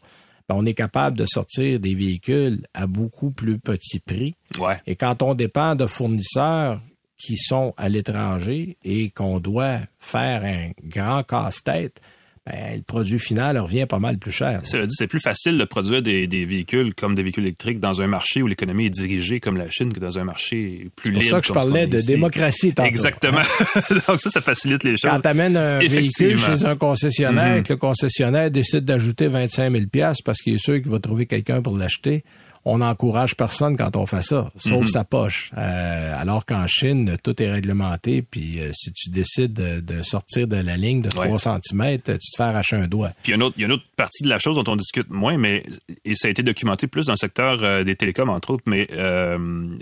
ben, on est capable de sortir des véhicules à beaucoup plus petit prix. Ouais. Et quand on dépend de fournisseurs qui sont à l'étranger et qu'on doit faire un grand casse-tête, ben, le produit final revient pas mal plus cher. Cela dit, c'est plus facile de produire des, des véhicules comme des véhicules électriques dans un marché où l'économie est dirigée comme la Chine que dans un marché plus C'est pour libre. ça que je parlais de ici. démocratie tantôt. Exactement. donc ça, ça facilite les Quand choses. tu amènes un véhicule chez un concessionnaire Mhm. et que le concessionnaire décide d'ajouter 25 000 parce qu'il est sûr qu'il va trouver quelqu'un pour l'acheter, on n'encourage personne quand on fait ça, sauf Mhm. sa poche. Euh, alors qu'en Chine, tout est réglementé, puis euh, si tu décides de, de sortir de la ligne de 3 Ouais. cm, tu te fais arracher un doigt. Puis il y, a une autre, il y a une autre partie de la chose dont on discute moins, mais et ça a été documenté plus dans le secteur euh, des télécoms, entre autres, mais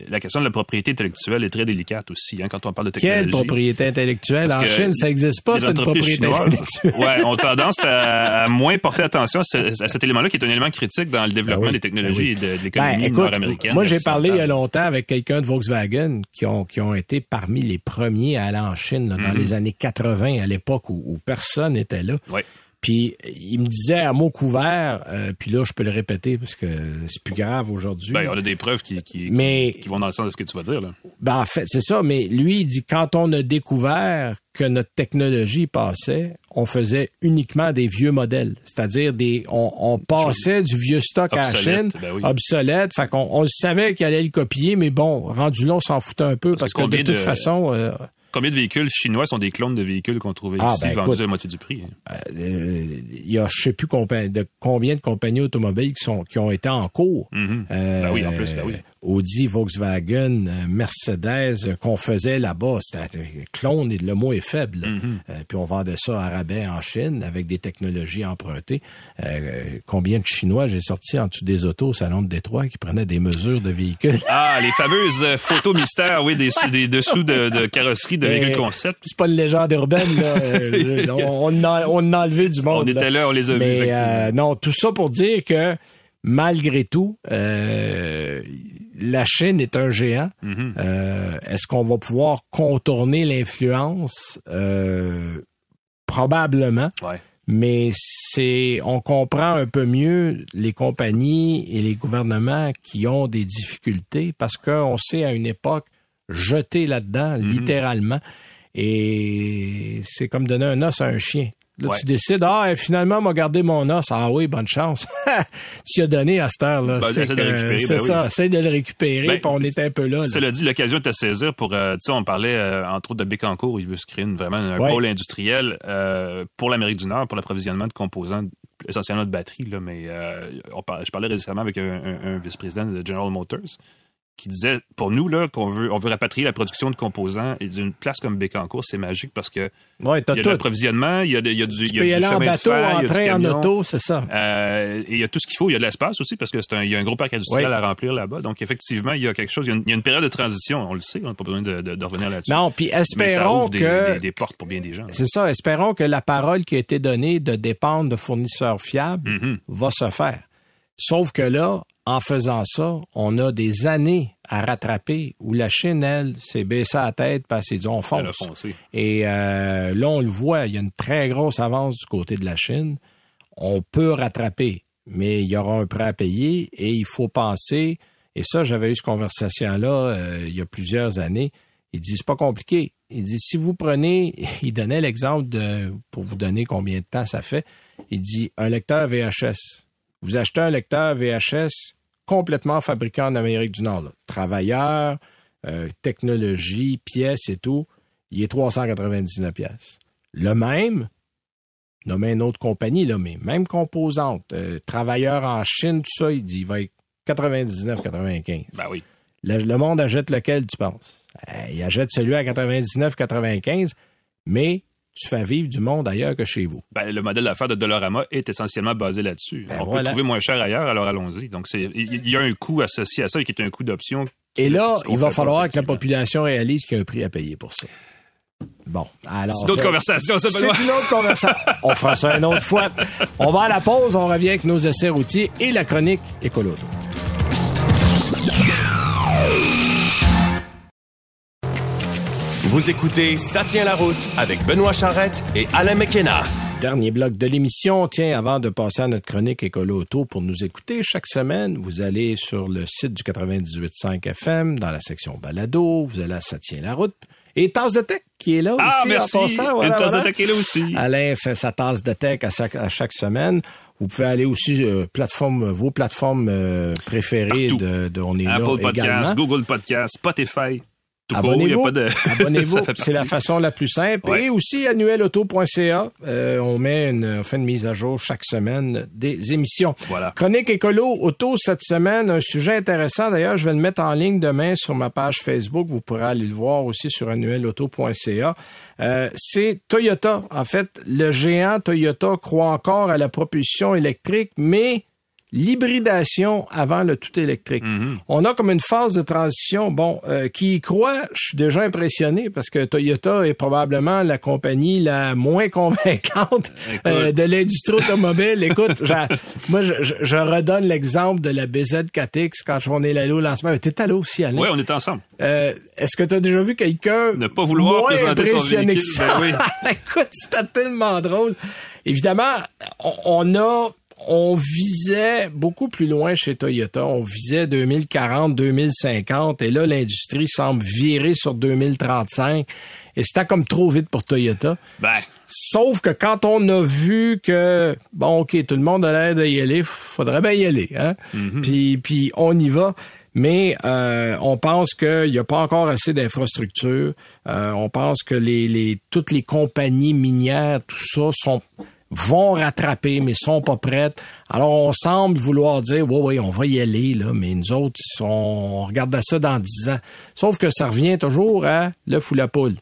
la question de la propriété intellectuelle est très délicate aussi hein, quand on parle de technologie. Quelle propriété intellectuelle? Parce en Chine, ça n'existe pas, cette propriété intellectuelle. ouais, ont tendance à, à moins porter attention à, ce- à cet élément-là qui est un élément critique dans le développement Ben oui, des technologies ben oui. et de, de l'économie Ben, nord-américaine. moi, j'ai parlé il y a longtemps avec quelqu'un de Volkswagen qui ont, qui ont été parmi les premiers à aller en Chine là, dans les années 80, à l'époque où, où personne n'était là. Puis il me disait à mots couverts, euh, puis là, je peux le répéter parce que c'est plus grave aujourd'hui. Ben, on a des preuves qui, qui, Mais- qui, vont dans le sens de ce que tu vas dire. Là. Ben, en fait, c'est ça, mais lui, il dit quand on a découvert que notre technologie passait, on faisait uniquement des vieux modèles. C'est-à-dire des on, on passait du vieux stock à la Obsolète, Chine, ben oui. obsolète. Fait qu'on on savait qu'il allait le copier, mais bon, rendu là, on s'en foutait un peu parce, que que de toute de- façon, euh, Combien de véhicules chinois sont des clones de véhicules qu'on trouvait Ah, ici ben, vendus écoute. à la moitié du prix? hein? euh, il y a je sais plus de combien de compagnies automobiles qui sont qui ont été en cours. Mhm. Euh, Ben oui, en plus, ben oui. Audi, Volkswagen, euh, Mercedes euh, qu'on faisait là-bas. C'était un clone et le mot est faible. Euh, puis on vendait ça à rabais en Chine avec des technologies empruntées. Euh, combien de Chinois j'ai sorti en dessous des autos au Salon de Détroit qui prenaient des mesures de véhicules? Ah, les fameuses photos mystères, oui, des, des dessous de, de carrosserie de véhicules concept. C'est pas une légende urbaine, là. On, on, a, on a enlevé du monde. On était là, on les a vus, euh, non, tout ça pour dire que malgré tout, euh, la Chine est un géant. Mhm. Euh, Est-ce qu'on va pouvoir contourner l'influence? Euh, probablement. Ouais. Mais c'est, on comprend un peu mieux les compagnies et les gouvernements qui ont des difficultés parce qu'on sait à une époque jeter là-dedans, Mhm. littéralement. Et c'est comme donner un os à un chien. Là, Ouais. tu décides, ah, finalement, m'a gardé mon os. Ah oui, bonne chance. tu as donné à cette heure-là. Ben, C'est de récupérer, ben oui. ça, essaie de le récupérer, Ben, puis on est un peu là. là. Cela dit, l'occasion est à saisir pour, euh, tu sais, on parlait euh, entre autres de Bécancourt, où il veut se créer une- vraiment un Ouais. pôle industriel euh, pour l'Amérique du Nord, pour l'approvisionnement de composants essentiellement de batteries. Là, mais on je parlais récemment avec un, un- un vice-président de General Motors qui disait, pour nous, là, qu'on veut, on veut rapatrier la production de composants et d'une place comme Bécancourt, c'est magique parce que Ouais, il y a de l'approvisionnement, il y a, de- il y a du, Tu il y a y du aller en de bateau, fer, y en auto, c'est ça. Euh, et il y a tout ce qu'il faut. Il y a de l'espace aussi parce que c'est un, il y a un gros parc industriel à remplir là-bas. Donc effectivement, il y a quelque chose. Il y a une, il y a une période de transition. On le sait. On n'a pas besoin de, de- de revenir là-dessus. Non, puis espérons des, que des- des portes pour bien des gens. C'est ça. Espérons que la parole qui a été donnée de dépendre de fournisseurs fiables Mhm. va se faire. Sauf que là, en faisant ça, on a des années à rattraper où la Chine, elle, s'est baissée la tête parce s'est dit on Elle a fonce. foncé. Et euh, là, on le voit, il y a une très grosse avance du côté de la Chine. On peut rattraper, mais il y aura un prêt à payer et il faut penser, et ça, j'avais eu cette conversation-là euh, il y a plusieurs années. Il dit, c'est pas compliqué. Il dit, si vous prenez, il donnait l'exemple de, pour vous donner combien de temps ça fait, il dit, un lecteur VHS. Vous achetez un lecteur VHS complètement fabriqué en Amérique du Nord. là. Travailleur, euh, technologie, pièces et tout, il est 399 pièces. Le même, nommé une autre compagnie, là, mais même composante, euh, travailleur en Chine, tout ça, il dit, il va être 99-95. Ben oui. Le, le monde achète lequel, tu penses? Euh, il achète celui à 99-95, mais tu fais vivre du monde ailleurs que chez vous. Ben, le modèle d'affaires de Dollarama est essentiellement basé là-dessus. Ben On voilà. peut trouver moins cher ailleurs, alors allons-y. Donc, il y a un coût associé à ça qui est un coût d'option. Et là, il va falloir que la population réalise qu'il y a un prix à payer pour ça. Bon, alors... C'est une autre je- conversation, ça. C'est une autre conversation. on fera ça une autre fois. On va à la pause, on revient avec nos essais routiers et la chronique écolo. Vous écoutez Ça tient la route avec Benoît Charrette et Alain McKenna. Dernier bloc de l'émission. Tiens, avant de passer à notre chronique écolo auto pour nous écouter chaque semaine, vous allez sur le site du 98.5 FM dans la section balado. Vous allez à Ça tient la route. Et Tasse de Tech qui est là Ah, aussi merci. en passant. Voilà, Une tasse voilà. de tech est là aussi. Alain fait sa tasse de tech à chaque, à chaque semaine. Vous pouvez aller aussi euh, plateforme, vos plateformes euh, préférées Partout. de, de on est là Apple Podcast, également. Google Podcast, Spotify. Abonnez-vous. de... C'est la façon la plus simple. Ouais. Et aussi annuelauto.ca. Euh, on met une, on fait une mise à jour chaque semaine des émissions. Voilà. Chronique écolo auto cette semaine. Un sujet intéressant. D'ailleurs, je vais le mettre en ligne demain sur ma page Facebook. Vous pourrez aller le voir aussi sur annuelauto.ca. Euh, c'est Toyota. En fait, le géant Toyota croit encore à la propulsion électrique, mais l'hybridation avant le tout électrique. On a comme une phase de transition. Bon, euh, qui y croit, je suis déjà impressionné parce que Toyota est probablement la compagnie la moins convaincante euh, de l'industrie automobile. Écoute, moi, je, je- redonne l'exemple de la BZ4X quand on est allé au lancement. T'es allé aussi, Alain? Oui, on est ensemble. Euh, Est-ce que tu as déjà vu quelqu'un Ne pas vouloir moins présenter son impressionné que véhicule, ça? ben Écoute, c'était tellement drôle. Évidemment, on, on a on visait beaucoup plus loin chez Toyota. On visait 2040, 2050 et là l'industrie semble virer sur 2035 et c'était comme trop vite pour Toyota. Ben, Sauf que quand on a vu que, bon, OK, tout le monde a l'air d'y aller, faudrait bien y aller. Hein? puis, puis on y va. Mais euh, on pense qu'il n'y a pas encore assez d'infrastructures. Euh, on pense que les, les, toutes les compagnies minières, tout ça, sont vont rattraper, mais sont pas prêtes. Alors, on semble vouloir dire, oui, oui, on va y aller, là, mais nous autres, on regarde ça dans dix ans. Sauf que ça revient toujours à l'œuf ou la poule.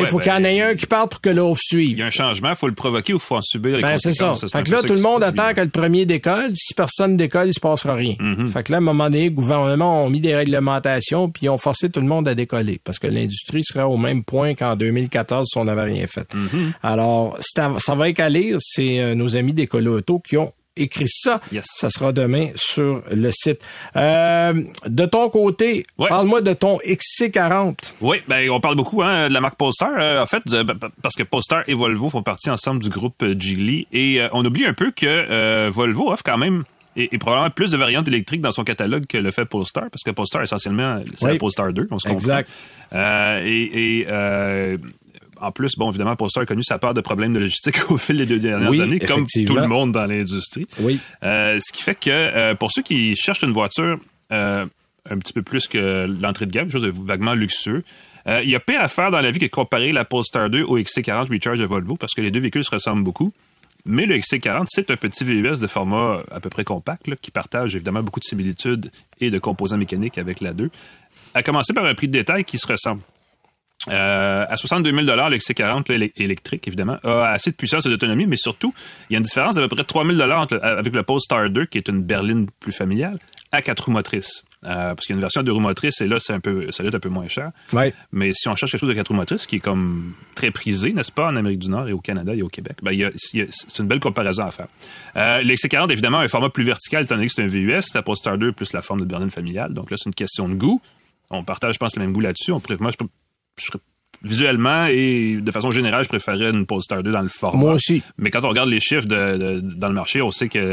Il faut qu'il y en ait ben, un qui parte pour que l'autre suive. Il y a un changement, il faut le provoquer ou il faut en subir les ben, conséquences. C'est ça. Fait que là, tout le monde attend que le premier décolle. Si personne décolle, il se passera rien. Mm-hmm. Fait que là, à un moment donné, le gouvernement a mis des réglementations puis ils ont forcé tout le monde à décoller parce que l'industrie serait au même point qu'en 2014 si on n'avait rien fait. Mm-hmm. Alors, ça va être à lire. C'est euh, nos amis des Auto qui ont écrit ça. Ça sera demain sur le site. Euh, de ton côté, parle-moi de ton XC40. Oui, ben on parle beaucoup hein, de la marque Polestar. Euh, en fait, parce que Polestar et Volvo font partie ensemble du groupe euh, Geely. Et on oublie un peu que Volvo offre quand même et, probablement plus de variantes électriques dans son catalogue que le fait Polestar, parce que Polestar, essentiellement, c'est la Polestar 2, on se comprend. Exact. et, et en plus, bon, évidemment, Polestar a connu sa part de problèmes de logistique au fil des deux dernières années, comme tout le monde dans l'industrie. Oui. Euh, ce qui fait que euh, pour ceux qui cherchent une voiture euh, un petit peu plus que l'entrée de gamme, chose de vaguement luxueux, il y a pire à faire dans la vie que de comparer la Polestar 2 au XC40 Recharge de Volvo, parce que les deux véhicules se ressemblent beaucoup. Mais le XC40, c'est un petit VUS de format à peu près compact, qui partage évidemment beaucoup de similitudes et de composants mécaniques avec la 2. À commencer par un prix de détail qui se ressemble. Euh, à 62 000 le XC40 électrique, évidemment, a assez de puissance et d'autonomie, mais surtout, il y a une différence d'à peu près 3 000 avec le Polestar 2, qui est une berline plus familiale, à quatre roues motrices. Euh, parce qu'il y a une version de roues motrices, et là, c'est un peu, ça doit un peu moins cher. Mais si on cherche quelque chose de quatre roues motrices, qui est comme très prisé, n'est-ce pas, en Amérique du Nord et au Canada et au Québec, ben, c'est une belle comparaison à faire. Euh, l'XC40, évidemment, a un format plus vertical, étant donné que c'est un VUS, la Polestar 2 plus la forme de berline familiale. Donc là, c'est une question de goût. On partage, je pense, le même goût là-dessus. On pourrait, moi, je je serais visuellement et de façon générale, je préférais une Polestar 2 dans le format. Moi aussi. Mais quand on regarde les chiffres de, dans le marché, on sait que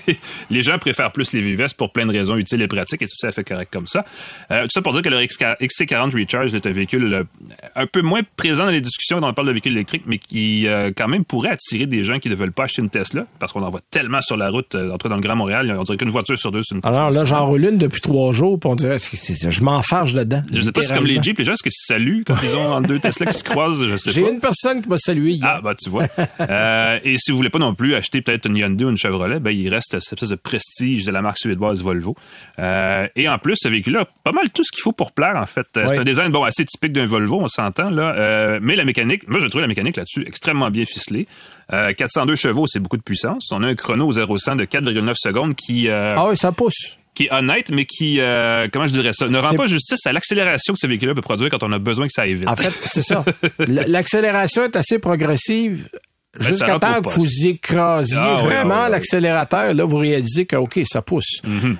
les gens préfèrent plus les VVS pour plein de raisons utiles et pratiques et tout ça fait correct comme ça. Euh, tout ça pour dire que le XC40 Recharge est un véhicule euh, un peu moins présent dans les discussions quand on parle de véhicules électriques, mais qui euh, quand même pourrait attirer des gens qui ne veulent pas acheter une Tesla parce qu'on en voit tellement sur la route, entre dans le Grand Montréal, on dirait qu'une voiture sur deux, c'est une Alors là, j'en roule une depuis trois jours, puis on dirait je m'en fâche dedans. Je sais pas, c'est comme les Jeeps, les gens, est-ce qu'ils saluent quand ils ont deux Tesla qui se croisent, je sais J'ai une personne qui m'a salué hier. Ah, bah, tu vois. euh, et si vous voulez pas non plus acheter peut-être une Hyundai ou une Chevrolet, ben, il reste cette espèce de prestige de la marque suédoise Volvo. Euh, et en plus, ce véhicule-là, pas mal tout ce qu'il faut pour plaire, en fait. C'est un design, bon, assez typique d'un Volvo, on s'entend, là. Euh, mais la mécanique, moi, je trouve la mécanique là-dessus extrêmement bien ficelée. 402 euh, chevaux, c'est beaucoup de puissance. On a un chrono au 0-100 de 4,9 secondes qui... Euh, ah oui, ça pousse qui est honnête, mais qui, euh, comment je dirais ça, ne rend pas justice à l'accélération que ce véhicule-là peut produire quand on a besoin que ça aille vite. En fait, c'est ça. L'accélération est assez progressive ben, Jusqu'à temps que vous écrasiez ah vraiment l'accélérateur, là, vous réalisez que, OK, ça pousse. Mm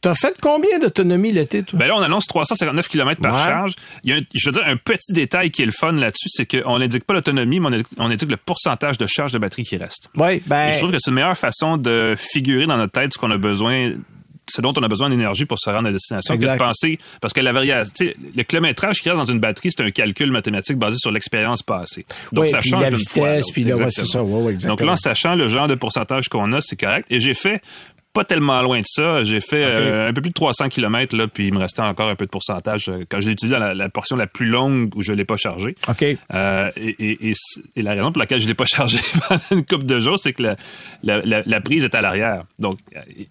T'as fait combien d'autonomie l'été, toi? Ben là, on annonce 359 km par charge. Il y a un, je veux dire, un petit détail qui est le fun là-dessus, c'est qu'on n'indique pas l'autonomie, mais on indique, le pourcentage de charge de batterie qui reste. Oui, ben... je trouve que c'est une meilleure façon de figurer dans notre tête ce qu'on a besoin ce dont on a besoin d'énergie pour se rendre à destination que de penser parce que la variation le kilométrage qui reste dans une batterie c'est un calcul mathématique basé sur l'expérience passée. Donc ça change d'une fois puis ça. donc là en sachant le genre de pourcentage qu'on a c'est correct. Et j'ai fait pas tellement loin de ça. J'ai fait euh, un peu plus de 300 km, là, puis il me restait encore un peu de pourcentage euh, quand je l'ai utilisé dans la, portion la plus longue où je l'ai pas chargé. OK. Euh, et, et, et, la raison pour laquelle je l'ai pas chargé pendant une couple de jours, c'est que la, la, la, prise est à l'arrière. Donc,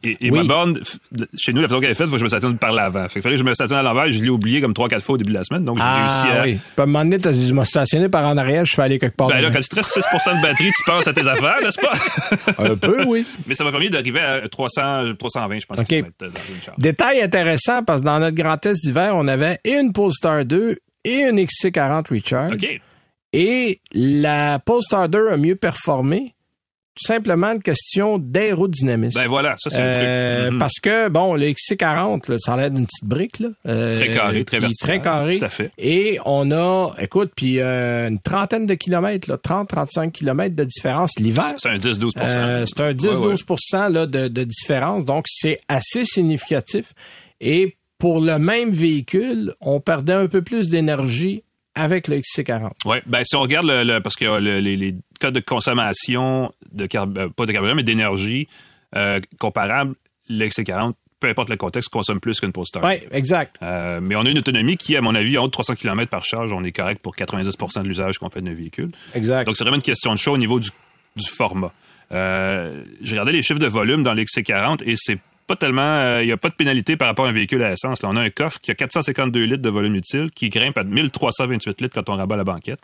et, ma borne, chez nous, la façon qu'elle est faite, faut que je me stationne par l'avant. Fait que fallait que je me stationne à l'envers. Je l'ai oublié comme trois, quatre fois au début de la semaine. Donc, j'ai ah, réussi à... oui. Puis à un moment donné, me stationner par en arrière, je fais aller quelque part. Ben là, quand tu restes 6% de batterie, tu penses à tes affaires, n'est-ce pas? un peu, oui. Mais ça m'a permis d'arriver à 300, 320 je pense. Détail intéressant, parce que dans notre grand test d'hiver, on avait une Polestar 2 et une XC40 Recharge. Et la Polestar 2 a mieux performé tout simplement une question d'aérodynamisme. Ben voilà, ça c'est le truc. Euh, mhm. Parce que, bon, le XC40, là, ça a l'air d'une petite brique. Là, euh, très carré, très vertical. Très carré. Tout à fait. Et on a, écoute, puis euh, une trentaine de kilomètres, 30-35 kilomètres de différence l'hiver. C'est un 10-12% C'est un 10-12 là, de, de différence. Donc, c'est assez significatif. Et pour le même véhicule, on perdait un peu plus d'énergie avec le XC40. Oui, ben si on regarde le, parce que les, les, codes de consommation de euh, pas de carburant mais d'énergie euh, comparables, le XC40 peu importe le contexte, consomme plus qu'une Polestar. Oui, exact. Euh, mais on a une autonomie qui, à mon avis, en haut de 300 km par charge, on est correct pour 90 de l'usage qu'on fait de nos véhicules. Exact. Donc, c'est vraiment une question de choix au niveau du du format. Euh, J'ai regardé les chiffres de volume dans l'XC40 et c'est pas tellement, euh, il n'y a pas de pénalité par rapport à un véhicule à essence. Là, on a un coffre qui a 452 litres de volume utile, qui grimpe à 1328 litres quand on rabat la banquette.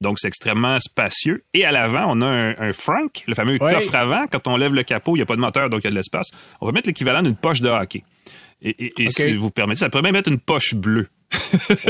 Donc, c'est extrêmement spacieux. Et à l'avant, on a un, Frank, le fameux coffre avant. Quand on lève le capot, il n'y a pas de moteur, donc il y a de l'espace. On va mettre l'équivalent d'une poche de hockey. Et, et, si vous permettez, ça pourrait même être une poche bleue.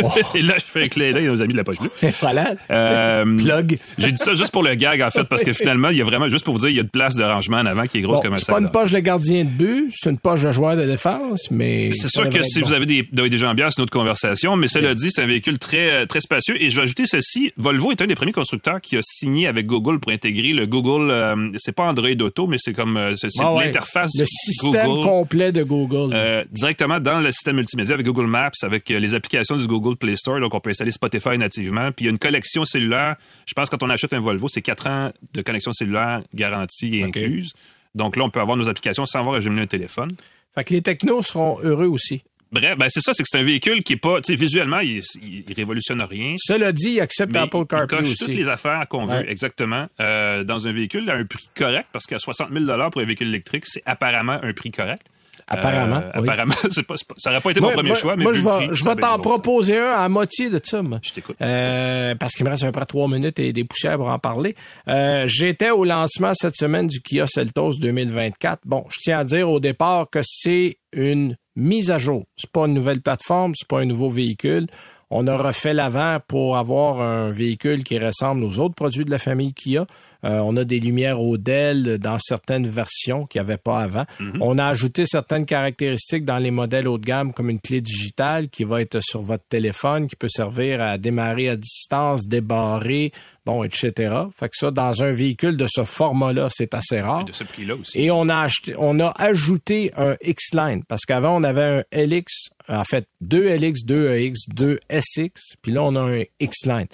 Oh. et là, je fais un clin d'œil aux amis de la poche bleue. voilà. Euh, Plug. J'ai dit ça juste pour le gag, en fait, parce que finalement, il y a vraiment, juste pour vous dire, il y a de place de rangement en avant qui est grosse comme un sac. C'est pas une poche de gardien de but, c'est une poche de joueur de défense, mais. C'est sûr que si vous avez des, des gens bien, c'est une autre conversation, mais cela dit, c'est un véhicule très, très spacieux. Et je vais ajouter ceci. Volvo est un des premiers constructeurs qui a signé avec Google pour intégrer le Google, euh, c'est pas Android Auto, mais c'est comme, euh, c'est ah l'interface Le système complet de Google. directement dans le système multimédia avec Google Maps, avec les applications du Google Play Store, donc on peut installer Spotify nativement. Puis il y a une collection cellulaire. Je pense que quand on achète un Volvo, c'est quatre ans de connexion cellulaire garantie et incluse. Donc là, on peut avoir nos applications sans avoir à jumeler un téléphone. Fait que les technos seront heureux aussi. Bref, ben c'est ça, c'est que c'est un véhicule qui est pas, tu sais, visuellement, il, il, révolutionne rien. Cela dit, il accepte Apple CarPlay aussi. toutes les affaires qu'on veut, exactement, euh, dans un véhicule à un prix correct, parce qu'à 60 000 pour un véhicule électrique, c'est apparemment un prix correct. Apparemment. Euh, apparemment, c'est pas, ça n'aurait pas été mon premier choix. Mais moi, je vais, je t'en proposer un à moitié de ça. Moi. Je t'écoute. Euh, parce qu'il me reste à peu près trois minutes et des poussières pour en parler. Euh, J'étais au lancement cette semaine du Kia Seltos 2024. Bon, je tiens à dire au départ que c'est une mise à jour. C'est pas une nouvelle plateforme, c'est pas un nouveau véhicule. On a refait l'avant pour avoir un véhicule qui ressemble aux autres produits de la famille Kia. Euh, on a des lumières Odell dans certaines versions qu'il n'y avait pas avant. Mhm. On a ajouté certaines caractéristiques dans les modèles haut de gamme comme une clé digitale qui va être sur votre téléphone, qui peut servir à démarrer à distance, débarrer, bon, etc. Fait que ça, dans un véhicule de ce format-là, c'est assez rare. Et de ce prix-là aussi. Et on a acheté, on a ajouté un X-Line parce qu'avant, on avait un LX, en fait, deux LX, deux EX, deux SX, puis là, on a un X-Line.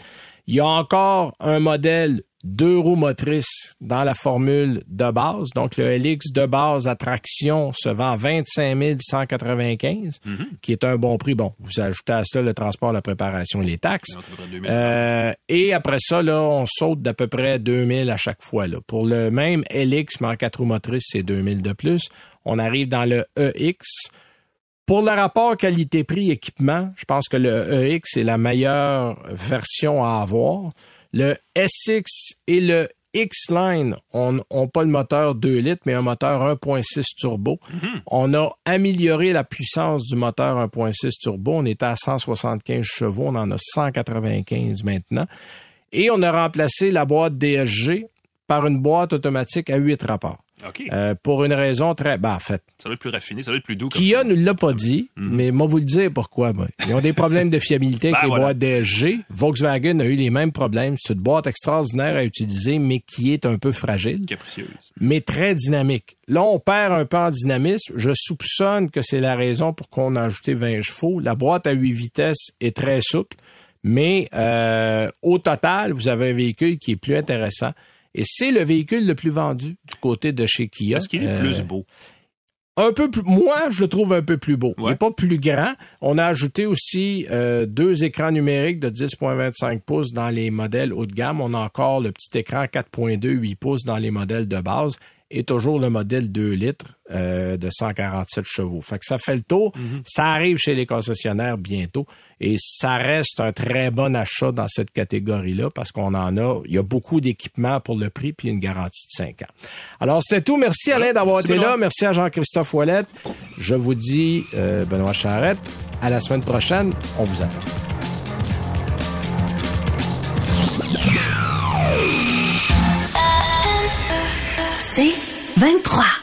Il y a encore un modèle deux roues motrices dans la formule de base. Donc, le LX de base à traction se vend 25 195, mhm. qui est un bon prix. Bon, vous ajoutez à cela le transport, la préparation et les taxes. Euh, et après ça, là, on saute d'à peu près 2000 à chaque fois. Là. Pour le même LX, mais en quatre roues motrices, c'est 2000 de plus. On arrive dans le EX. Pour le rapport qualité-prix-équipement, je pense que le EX est la meilleure version à avoir. Le SX et le X-Line ont, pas le moteur 2 litres, mais un moteur 1.6 turbo. Mhm. On a amélioré la puissance du moteur 1.6 turbo. On était à 175 chevaux, on en a 195 maintenant. Et on a remplacé la boîte DSG par une boîte automatique à 8 rapports. Euh, pour une raison très... Ben, en fait... Ça va être plus raffiné, ça va être plus doux. Kia ne l'a pas dit, mhm. mais moi vous le dire pourquoi. Ils ont des problèmes de fiabilité avec ben, les boîtes DSG. Volkswagen a eu les mêmes problèmes. C'est une boîte extraordinaire à utiliser, mais qui est un peu fragile. Capricieuse. Mais très dynamique. Là, on perd un peu en dynamisme. Je soupçonne que c'est la raison pour qu'on a ajouté 20 chevaux. La boîte à 8 vitesses est très souple, mais euh, au total, vous avez un véhicule qui est plus intéressant. Et c'est le véhicule le plus vendu du côté de chez Kia. Est-ce qu'il est plus euh, beau? Un peu plus, moi, je le trouve un peu plus beau. Il n'est pas plus grand. On a ajouté aussi euh, deux écrans numériques de 10.25 pouces dans les modèles haut de gamme. On a encore le petit écran 4.2 8 pouces dans les modèles de base et toujours le modèle 2 litres euh, de 147 chevaux. Fait que ça fait le tour. Mhm. Ça arrive chez les concessionnaires bientôt et ça reste un très bon achat dans cette catégorie-là parce qu'on en a, il y a beaucoup d'équipements pour le prix puis une garantie de 5 ans. Alors c'était tout. Merci Alain d'avoir été là. Merci à Jean-Christophe Ouellette. Je vous dis, euh, Benoît Charrette, à la semaine prochaine. On vous attend. 23.